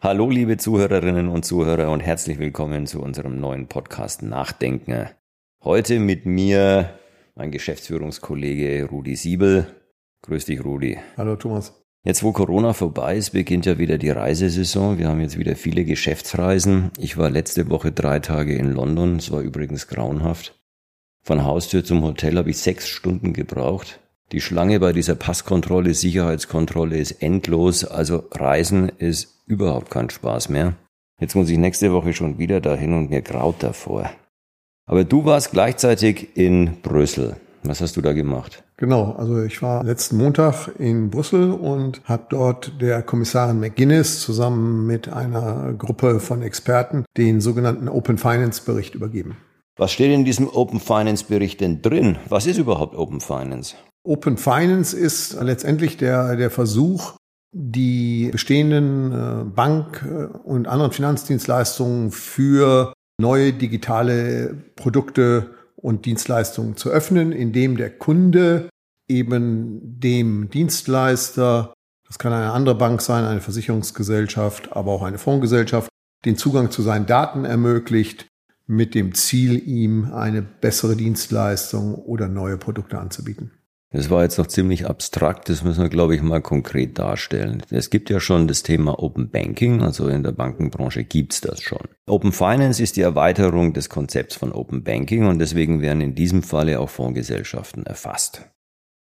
Hallo liebe Zuhörerinnen und Zuhörer und herzlich willkommen zu unserem neuen Podcast Nachdenken. Heute mit mir mein Geschäftsführungskollege Rudi Siebel. Grüß dich, Rudi. Hallo, Thomas. Jetzt, wo Corona vorbei ist, beginnt ja wieder die Reisesaison. Wir haben jetzt wieder viele Geschäftsreisen. Ich war letzte Woche drei Tage in London. Es war übrigens grauenhaft. Von Haustür zum Hotel habe ich sechs Stunden gebraucht. Die Schlange bei dieser Passkontrolle, Sicherheitskontrolle ist endlos. Also Reisen ist überhaupt kein Spaß mehr. Jetzt muss ich nächste Woche schon wieder dahin und mir graut davor. Aber du warst gleichzeitig in Brüssel. Was hast du da gemacht? Genau, also ich war letzten Montag in Brüssel und habe dort der Kommissarin McGuinness zusammen mit einer Gruppe von Experten den sogenannten Open Finance Bericht übergeben. Was steht in diesem Open Finance Bericht denn drin? Was ist überhaupt Open Finance? Open Finance ist letztendlich der, der Versuch, die bestehenden äh, Bank- äh, und anderen Finanzdienstleistungen für neue digitale Produkte und Dienstleistungen zu öffnen, indem der Kunde eben dem Dienstleister, das kann eine andere Bank sein, eine Versicherungsgesellschaft, aber auch eine Fondsgesellschaft, den Zugang zu seinen Daten ermöglicht, mit dem Ziel, ihm eine bessere Dienstleistung oder neue Produkte anzubieten. Das war jetzt noch ziemlich abstrakt, das müssen wir, glaube ich, mal konkret darstellen. Es gibt ja schon das Thema Open Banking, also in der Bankenbranche gibt's das schon. Open Finance ist die Erweiterung des Konzepts von Open Banking und deswegen werden in diesem Falle auch Fondsgesellschaften erfasst.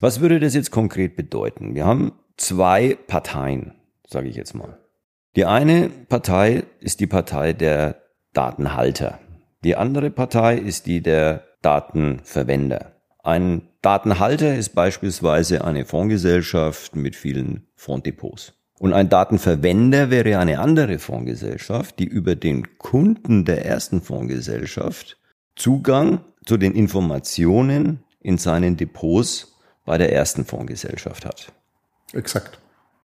Was würde das jetzt konkret bedeuten? Wir haben zwei Parteien, sage ich jetzt mal. Die eine Partei ist die Partei der Datenhalter. Die andere Partei ist die der Datenverwender. Ein Datenhalter ist beispielsweise eine Fondsgesellschaft mit vielen Fonddepots. Und ein Datenverwender wäre eine andere Fondsgesellschaft, die über den Kunden der ersten Fondsgesellschaft Zugang zu den Informationen in seinen Depots bei der ersten Fondsgesellschaft hat. Exakt.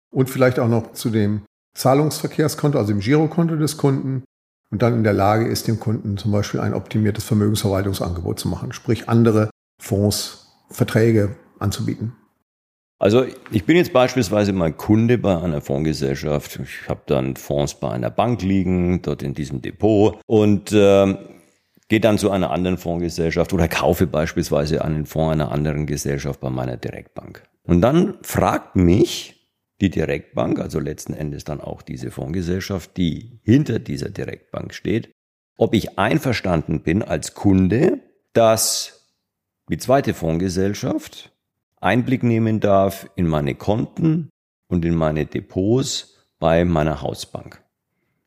Und vielleicht auch noch zu dem Zahlungsverkehrskonto, also dem Girokonto des Kunden und dann in der Lage ist, dem Kunden zum Beispiel ein optimiertes Vermögensverwaltungsangebot zu machen, sprich andere Fonds, Verträge anzubieten. Also ich bin jetzt beispielsweise mal Kunde bei einer Fondsgesellschaft. Ich habe dann Fonds bei einer Bank liegen, dort in diesem Depot und äh, gehe dann zu einer anderen Fondsgesellschaft oder kaufe beispielsweise einen Fonds einer anderen Gesellschaft bei meiner Direktbank. Und dann fragt mich die Direktbank, also letzten Endes dann auch diese Fondsgesellschaft, die hinter dieser Direktbank steht, ob ich einverstanden bin als Kunde, dass die zweite Fondsgesellschaft Einblick nehmen darf in meine Konten und in meine Depots bei meiner Hausbank.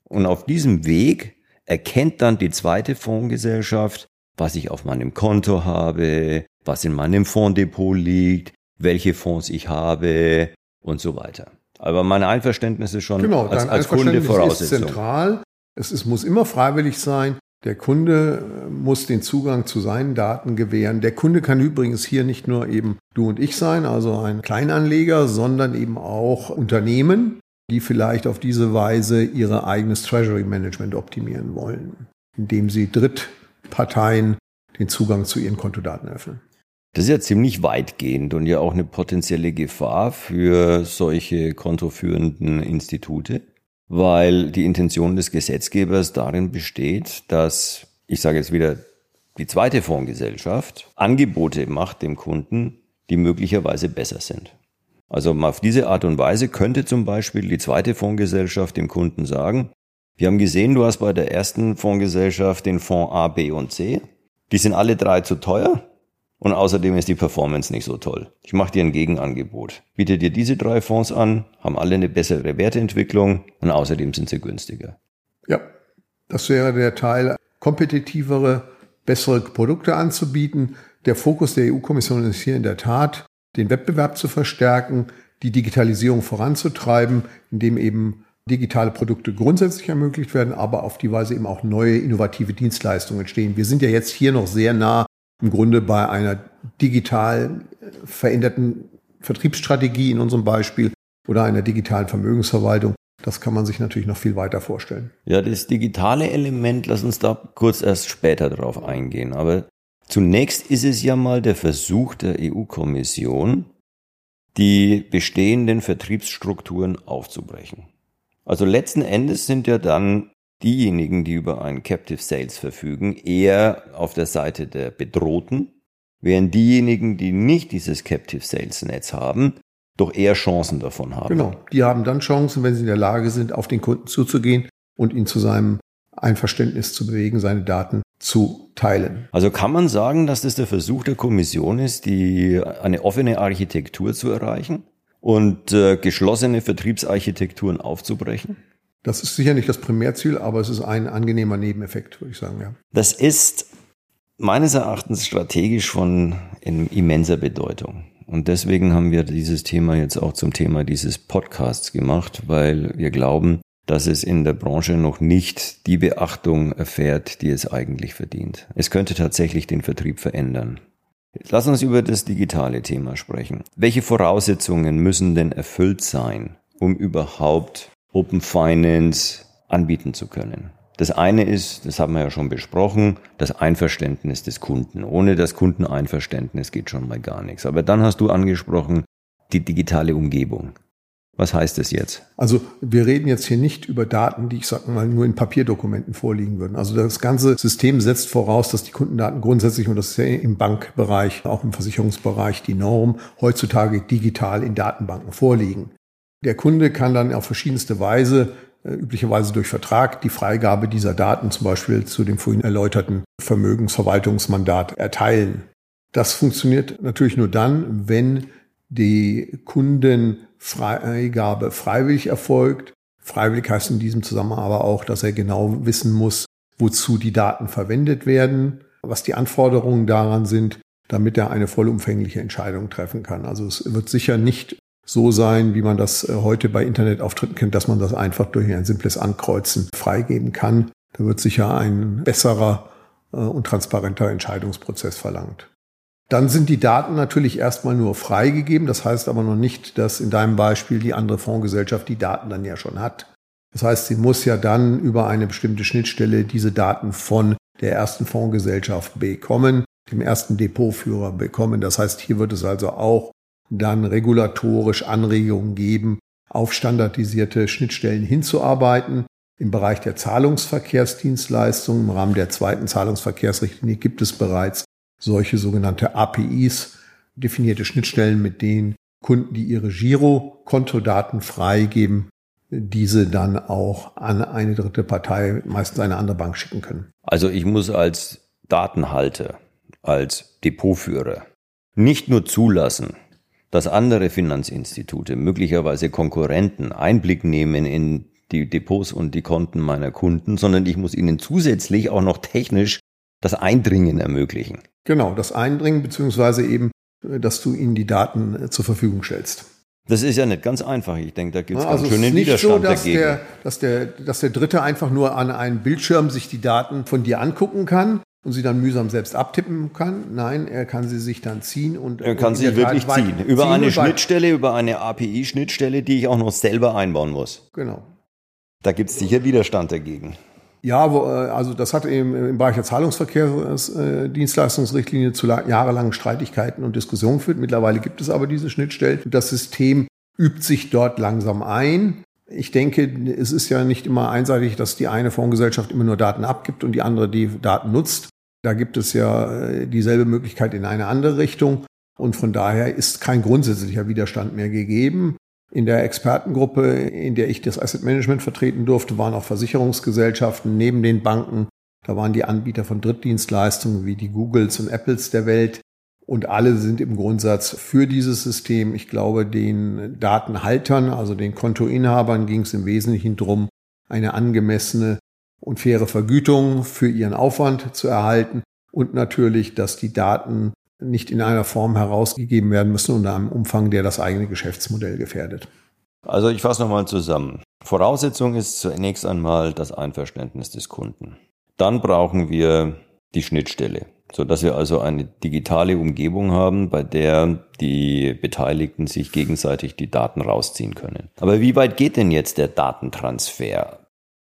Und auf diesem Weg erkennt dann die zweite Fondsgesellschaft, was ich auf meinem Konto habe, was in meinem Fonddepot liegt, welche Fonds ich habe und so weiter. Aber mein Einverständnis ist schon genau, als, als Kunde Voraussetzung. Ist zentral. Es ist, muss immer freiwillig sein. Der Kunde äh, muss den Zugang zu seinen Daten gewähren. Der Kunde kann übrigens hier nicht nur eben du und ich sein, also ein Kleinanleger, sondern eben auch Unternehmen, die vielleicht auf diese Weise ihre eigenes Treasury Management optimieren wollen, indem sie Drittparteien den Zugang zu ihren Kontodaten öffnen. Das ist ja ziemlich weitgehend und ja auch eine potenzielle Gefahr für solche kontoführenden Institute weil die Intention des Gesetzgebers darin besteht, dass, ich sage jetzt wieder, die zweite Fondsgesellschaft Angebote macht dem Kunden, die möglicherweise besser sind. Also auf diese Art und Weise könnte zum Beispiel die zweite Fondsgesellschaft dem Kunden sagen, wir haben gesehen, du hast bei der ersten Fondsgesellschaft den Fonds A, B und C. Die sind alle drei zu teuer. Und außerdem ist die Performance nicht so toll. Ich mache dir ein Gegenangebot. Biete dir diese drei Fonds an, haben alle eine bessere Werteentwicklung und außerdem sind sie günstiger. Ja, das wäre der Teil, kompetitivere, bessere Produkte anzubieten. Der Fokus der EU-Kommission ist hier in der Tat, den Wettbewerb zu verstärken, die Digitalisierung voranzutreiben, indem eben digitale Produkte grundsätzlich ermöglicht werden, aber auf die Weise eben auch neue innovative Dienstleistungen entstehen. Wir sind ja jetzt hier noch sehr nah im Grunde bei einer digital veränderten Vertriebsstrategie in unserem Beispiel oder einer digitalen Vermögensverwaltung. Das kann man sich natürlich noch viel weiter vorstellen. Ja, das digitale Element, lass uns da kurz erst später drauf eingehen. Aber zunächst ist es ja mal der Versuch der EU-Kommission, die bestehenden Vertriebsstrukturen aufzubrechen. Also letzten Endes sind ja dann diejenigen, die über ein Captive Sales verfügen, eher auf der Seite der Bedrohten, während diejenigen, die nicht dieses Captive Sales Netz haben, doch eher Chancen davon haben. Genau, die haben dann Chancen, wenn sie in der Lage sind, auf den Kunden zuzugehen und ihn zu seinem Einverständnis zu bewegen, seine Daten zu teilen. Also kann man sagen, dass das der Versuch der Kommission ist, die eine offene Architektur zu erreichen und äh, geschlossene Vertriebsarchitekturen aufzubrechen? Das ist sicher nicht das Primärziel, aber es ist ein angenehmer Nebeneffekt, würde ich sagen, ja. Das ist meines Erachtens strategisch von immenser Bedeutung. Und deswegen haben wir dieses Thema jetzt auch zum Thema dieses Podcasts gemacht, weil wir glauben, dass es in der Branche noch nicht die Beachtung erfährt, die es eigentlich verdient. Es könnte tatsächlich den Vertrieb verändern. Lass uns über das digitale Thema sprechen. Welche Voraussetzungen müssen denn erfüllt sein, um überhaupt Open Finance anbieten zu können? Das eine ist, das haben wir ja schon besprochen, das Einverständnis des Kunden. Ohne das Kundeneinverständnis geht schon mal gar nichts. Aber dann hast du angesprochen, die digitale Umgebung. Was heißt das jetzt? Also wir reden jetzt hier nicht über Daten, die ich sag mal nur in Papierdokumenten vorliegen würden. Also das ganze System setzt voraus, dass die Kundendaten grundsätzlich, und das ist ja im Bankbereich, auch im Versicherungsbereich die Norm, heutzutage digital in Datenbanken vorliegen. Der Kunde kann dann auf verschiedenste Weise, äh, üblicherweise durch Vertrag, die Freigabe dieser Daten zum Beispiel zu dem vorhin erläuterten Vermögensverwaltungsmandat erteilen. Das funktioniert natürlich nur dann, wenn die Kunden Freigabe freiwillig erfolgt. Freiwillig heißt in diesem Zusammenhang aber auch, dass er genau wissen muss, wozu die Daten verwendet werden, was die Anforderungen daran sind, damit er eine vollumfängliche Entscheidung treffen kann. Also es wird sicher nicht so sein, wie man das äh, heute bei Internetauftritten kennt, dass man das einfach durch ein simples Ankreuzen freigeben kann. Da wird sicher ein besserer äh, und transparenter Entscheidungsprozess verlangt. Dann sind die Daten natürlich erstmal nur freigegeben. Das heißt aber noch nicht, dass in deinem Beispiel die andere Fondsgesellschaft die Daten dann ja schon hat. Das heißt, sie muss ja dann über eine bestimmte Schnittstelle diese Daten von der ersten Fondsgesellschaft bekommen, dem ersten Depotführer bekommen. Das heißt, hier wird es also auch dann regulatorisch Anregungen geben, auf standardisierte Schnittstellen hinzuarbeiten. Im Bereich der Zahlungsverkehrsdienstleistungen im Rahmen der zweiten Zahlungsverkehrsrichtlinie gibt es bereits solche sogenannte APIs, definierte Schnittstellen, mit denen Kunden, die ihre Girokontodaten freigeben, diese dann auch an eine dritte Partei, meistens eine andere Bank schicken können. Also ich muss als Datenhalter, als Depotführer nicht nur zulassen, dass andere Finanzinstitute, möglicherweise Konkurrenten, Einblick nehmen in die Depots und die Konten meiner Kunden, sondern ich muss ihnen zusätzlich auch noch technisch das Eindringen ermöglichen. Genau, das Eindringen, beziehungsweise eben, äh, dass du ihnen die Daten äh, zur Verfügung stellst. Das ist ja nicht ganz einfach. Ich denke, da gibt es also ganz schön einen Widerstand so, dass dagegen. Der, dass, der, dass der Dritte einfach nur an einem Bildschirm sich die Daten von dir angucken kann und sie dann mühsam selbst abtippen kann. Nein, er kann sie sich dann ziehen und er kann sie wirklich ziehen über ziehen eine Schnittstelle, über eine API-Schnittstelle, die ich auch noch selber einbauen muss. Genau. Da gibt es sicher Widerstand dagegen. Ja, wo, äh, also das hat eben im Bereich der Zahlungsverkehrsdienstleistungsrichtlinie zu jahrelangen Streitigkeiten und Diskussionen geführt. Mittlerweile gibt es aber diese Schnittstellen. Das System übt sich dort langsam ein. Ich denke, es ist ja nicht immer einseitig, dass die eine Fondsgesellschaft immer nur Daten abgibt und die andere die Daten nutzt. Da gibt es ja äh, dieselbe Möglichkeit in eine andere Richtung. Und von daher ist kein grundsätzlicher Widerstand mehr gegeben. In der Expertengruppe, in der ich das Asset Management vertreten durfte, waren auch Versicherungsgesellschaften neben den Banken. Da waren die Anbieter von Drittdienstleistungen wie die Googles und Apples der Welt. Und alle sind im Grundsatz für dieses System. Ich glaube, den Datenhaltern, also den Kontoinhabern, ging es im Wesentlichen darum, eine angemessene und faire Vergütung für ihren Aufwand zu erhalten und natürlich, dass die Daten nicht in einer Form herausgegeben werden müssen und in einem Umfang, der das eigene Geschäftsmodell gefährdet. Also ich fasse nochmal zusammen. Voraussetzung ist zunächst einmal das Einverständnis des Kunden. Dann brauchen wir die Schnittstelle, so dass wir also eine digitale Umgebung haben, bei der die Beteiligten sich gegenseitig die Daten rausziehen können. Aber wie weit geht denn jetzt der Datentransfer?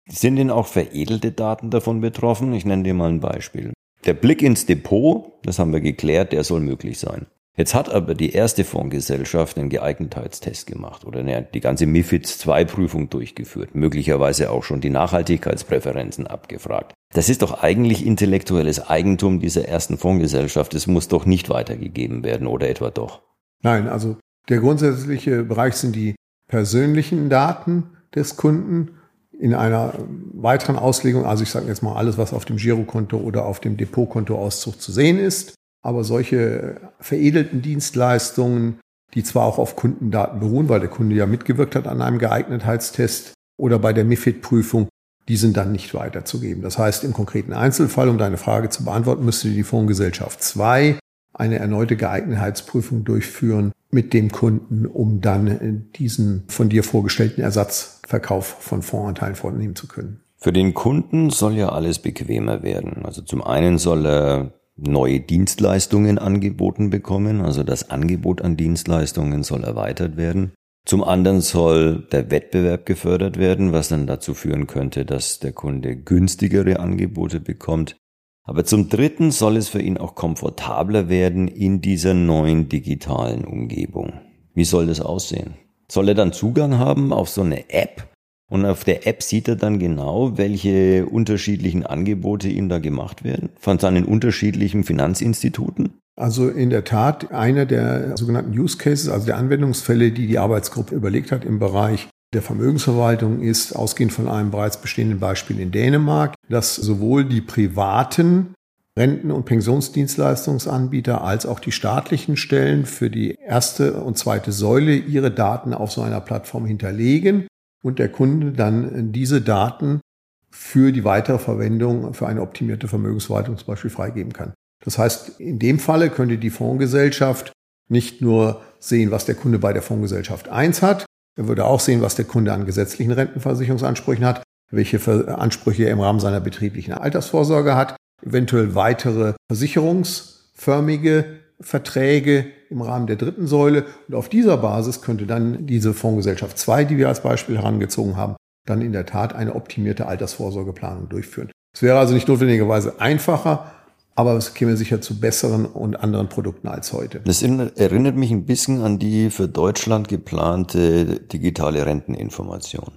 Sind denn auch veredelte Daten davon betroffen? Ich nenne dir mal ein Beispiel. Der Blick ins Depot, das haben wir geklärt, der soll möglich sein. Jetzt hat aber die erste Fondsgesellschaft einen Geeignetheitstest gemacht oder die ganze MIFID II Prüfung durchgeführt, möglicherweise auch schon die Nachhaltigkeitspräferenzen abgefragt. Das ist doch eigentlich intellektuelles Eigentum dieser ersten Fondsgesellschaft. Es muss doch nicht weitergegeben werden oder etwa doch? Nein, also der grundsätzliche Bereich sind die persönlichen Daten des Kunden in einer weiteren Auslegung, also ich sage jetzt mal alles, was auf dem Girokonto oder auf dem Depotkontoauszug zu sehen ist. Aber solche veredelten Dienstleistungen, die zwar auch auf Kundendaten beruhen, weil der Kunde ja mitgewirkt hat an einem Geeignetheitstest oder bei der MIFID-Prüfung, die sind dann nicht weiterzugeben. Das heißt, im konkreten Einzelfall, um deine Frage zu beantworten, müsste die Fondsgesellschaft 2 eine erneute Geeignetheitsprüfung durchführen mit dem Kunden, um dann diesen von dir vorgestellten Ersatzverkauf von Fondsanteilen vornehmen zu können. Für den Kunden soll ja alles bequemer werden. Also zum einen soll er neue Dienstleistungen angeboten bekommen, also das Angebot an Dienstleistungen soll erweitert werden. Zum anderen soll der Wettbewerb gefördert werden, was dann dazu führen könnte, dass der Kunde günstigere Angebote bekommt. Aber zum Dritten soll es für ihn auch komfortabler werden in dieser neuen digitalen Umgebung. Wie soll das aussehen? Soll er dann Zugang haben auf so eine App? Und auf der App sieht er dann genau, welche unterschiedlichen Angebote ihm da gemacht werden von seinen unterschiedlichen Finanzinstituten? Also in der Tat einer der sogenannten Use Cases, also der Anwendungsfälle, die die Arbeitsgruppe überlegt hat im Bereich der Vermögensverwaltung ist, ausgehend von einem bereits bestehenden Beispiel in Dänemark, dass sowohl die privaten Renten- und Pensionsdienstleistungsanbieter als auch die staatlichen Stellen für die erste und zweite Säule ihre Daten auf so einer Plattform hinterlegen und der Kunde dann diese Daten für die weitere Verwendung für eine optimierte Vermögensverwaltung zum Beispiel freigeben kann. Das heißt, in dem Falle könnte die Fondsgesellschaft nicht nur sehen, was der Kunde bei der Fondsgesellschaft 1 hat, er würde auch sehen, was der Kunde an gesetzlichen Rentenversicherungsansprüchen hat, welche Ansprüche er im Rahmen seiner betrieblichen Altersvorsorge hat, eventuell weitere versicherungsförmige Verträge im Rahmen der dritten Säule. Und auf dieser Basis könnte dann diese Fondsgesellschaft 2, die wir als Beispiel herangezogen haben, dann in der Tat eine optimierte Altersvorsorgeplanung durchführen. Es wäre also nicht notwendigerweise einfacher, aber es käme sicher zu besseren und anderen Produkten als heute. Das erinnert mich ein bisschen an die für Deutschland geplante digitale Renteninformation.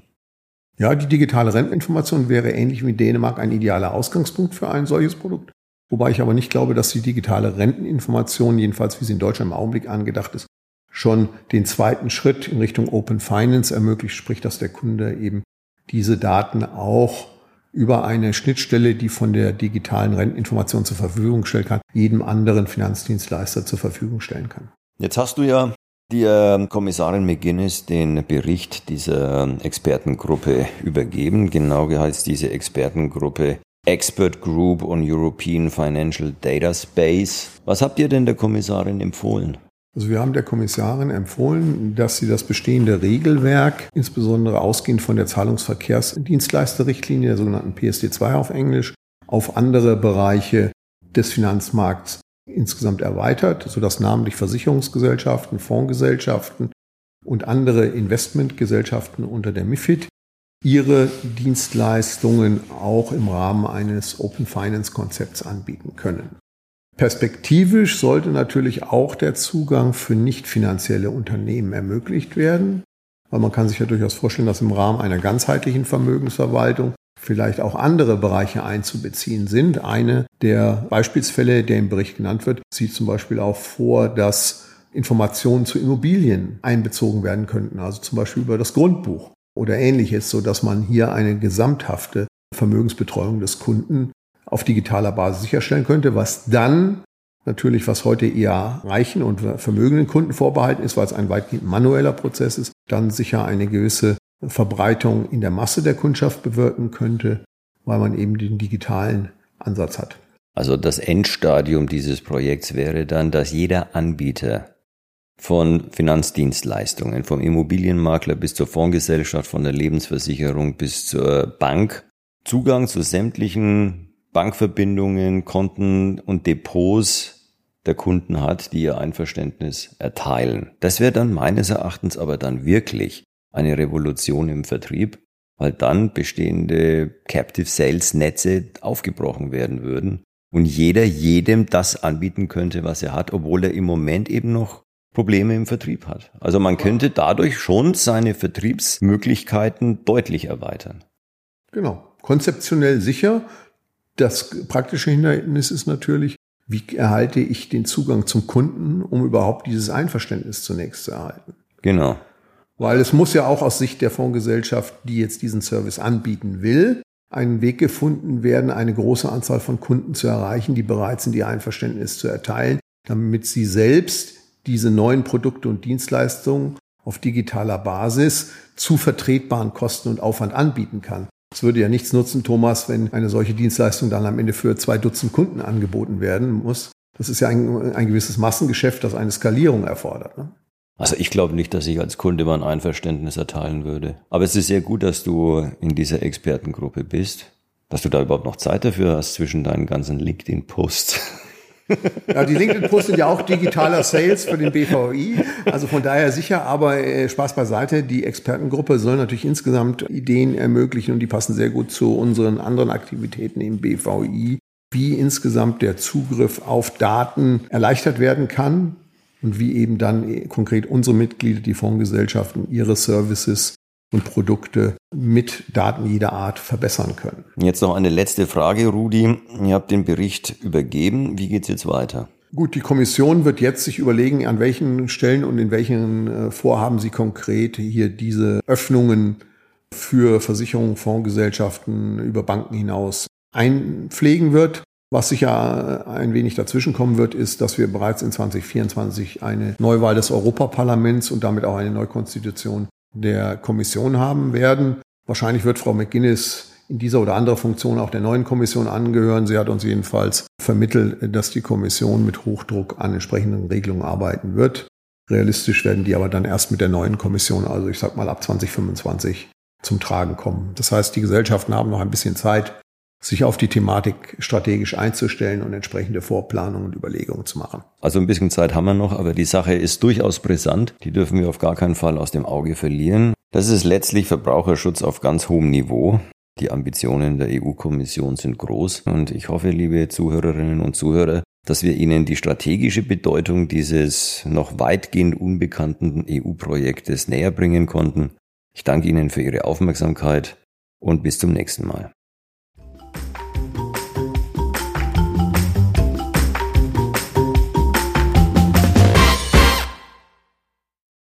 Ja, die digitale Renteninformation wäre ähnlich wie Dänemark ein idealer Ausgangspunkt für ein solches Produkt. Wobei ich aber nicht glaube, dass die digitale Renteninformation, jedenfalls wie sie in Deutschland im Augenblick angedacht ist, schon den zweiten Schritt in Richtung Open Finance ermöglicht, sprich, dass der Kunde eben diese Daten auch über eine Schnittstelle, die von der digitalen Renteninformation zur Verfügung stellen kann, jedem anderen Finanzdienstleister zur Verfügung stellen kann. Jetzt hast du ja die Kommissarin McGuinness den Bericht dieser Expertengruppe übergeben. Genau heißt diese Expertengruppe Expert Group on European Financial Data Space. Was habt ihr denn der Kommissarin empfohlen? Also wir haben der Kommissarin empfohlen, dass sie das bestehende Regelwerk, insbesondere ausgehend von der Zahlungsverkehrsdienstleisterrichtlinie, der sogenannten PSD2 auf Englisch, auf andere Bereiche des Finanzmarkts insgesamt erweitert, sodass namentlich Versicherungsgesellschaften, Fondsgesellschaften und andere Investmentgesellschaften unter der MIFID ihre Dienstleistungen auch im Rahmen eines Open Finance Konzepts anbieten können. Perspektivisch sollte natürlich auch der Zugang für nicht finanzielle Unternehmen ermöglicht werden, weil man kann sich ja durchaus vorstellen, dass im Rahmen einer ganzheitlichen Vermögensverwaltung vielleicht auch andere Bereiche einzubeziehen sind. Eine der Beispielsfälle, der im Bericht genannt wird, sieht zum Beispiel auch vor, dass Informationen zu Immobilien einbezogen werden könnten, also zum Beispiel über das Grundbuch oder ähnliches, so dass man hier eine gesamthafte Vermögensbetreuung des Kunden auf digitaler Basis sicherstellen könnte, was dann natürlich, was heute eher reichen und vermögenden Kunden vorbehalten ist, weil es ein weitgehend manueller Prozess ist, dann sicher eine gewisse Verbreitung in der Masse der Kundschaft bewirken könnte, weil man eben den digitalen Ansatz hat. Also das Endstadium dieses Projekts wäre dann, dass jeder Anbieter von Finanzdienstleistungen, vom Immobilienmakler bis zur Fondsgesellschaft, von der Lebensversicherung bis zur Bank Zugang zu sämtlichen Bankverbindungen, Konten und Depots der Kunden hat, die ihr Einverständnis erteilen. Das wäre dann meines Erachtens aber dann wirklich eine Revolution im Vertrieb, weil dann bestehende Captive Sales Netze aufgebrochen werden würden und jeder jedem das anbieten könnte, was er hat, obwohl er im Moment eben noch Probleme im Vertrieb hat. Also man könnte dadurch schon seine Vertriebsmöglichkeiten deutlich erweitern. Genau. Konzeptionell sicher. Das praktische Hindernis ist natürlich, wie erhalte ich den Zugang zum Kunden, um überhaupt dieses Einverständnis zunächst zu erhalten? Genau. Weil es muss ja auch aus Sicht der Fondsgesellschaft, die jetzt diesen Service anbieten will, einen Weg gefunden werden, eine große Anzahl von Kunden zu erreichen, die bereit sind, ihr Einverständnis zu erteilen, damit sie selbst diese neuen Produkte und Dienstleistungen auf digitaler Basis zu vertretbaren Kosten und Aufwand anbieten kann. Es würde ja nichts nutzen, Thomas, wenn eine solche Dienstleistung dann am Ende für zwei Dutzend Kunden angeboten werden muss. Das ist ja ein, ein gewisses Massengeschäft, das eine Skalierung erfordert. Ne? Also ich glaube nicht, dass ich als Kunde mein Einverständnis erteilen würde. Aber es ist sehr gut, dass du in dieser Expertengruppe bist, dass du da überhaupt noch Zeit dafür hast zwischen deinen ganzen LinkedIn-Posts. Ja, die LinkedIn-Posts sind ja auch digitaler Sales für den BVI. Also von daher sicher, aber äh, Spaß beiseite. Die Expertengruppe soll natürlich insgesamt Ideen ermöglichen und die passen sehr gut zu unseren anderen Aktivitäten im BVI, wie insgesamt der Zugriff auf Daten erleichtert werden kann und wie eben dann konkret unsere Mitglieder, die Fondsgesellschaften, ihre Services und Produkte mit Daten jeder Art verbessern können. Jetzt noch eine letzte Frage, Rudi. Ihr habt den Bericht übergeben. Wie geht's jetzt weiter? Gut, die Kommission wird jetzt sich überlegen, an welchen Stellen und in welchen äh, Vorhaben sie konkret hier diese Öffnungen für Versicherungen, Fondsgesellschaften über Banken hinaus einpflegen wird. Was sicher ein wenig dazwischenkommen wird, ist, dass wir bereits in 2024 eine Neuwahl des Europaparlaments und damit auch eine Neukonstitution der Kommission haben werden. Wahrscheinlich wird Frau McGuinness in dieser oder anderer Funktion auch der neuen Kommission angehören. Sie hat uns jedenfalls vermittelt, dass die Kommission mit Hochdruck an entsprechenden Regelungen arbeiten wird. Realistisch werden die aber dann erst mit der neuen Kommission, also ich sag mal ab 2025, zum Tragen kommen. Das heißt, die Gesellschaften haben noch ein bisschen Zeit, sich auf die Thematik strategisch einzustellen und entsprechende Vorplanungen und Überlegungen zu machen. Also ein bisschen Zeit haben wir noch, aber die Sache ist durchaus brisant. Die dürfen wir auf gar keinen Fall aus dem Auge verlieren. Das ist letztlich Verbraucherschutz auf ganz hohem Niveau. Die Ambitionen der EU-Kommission sind groß und ich hoffe, liebe Zuhörerinnen und Zuhörer, dass wir Ihnen die strategische Bedeutung dieses noch weitgehend unbekannten EU-Projektes näher bringen konnten. Ich danke Ihnen für Ihre Aufmerksamkeit und bis zum nächsten Mal.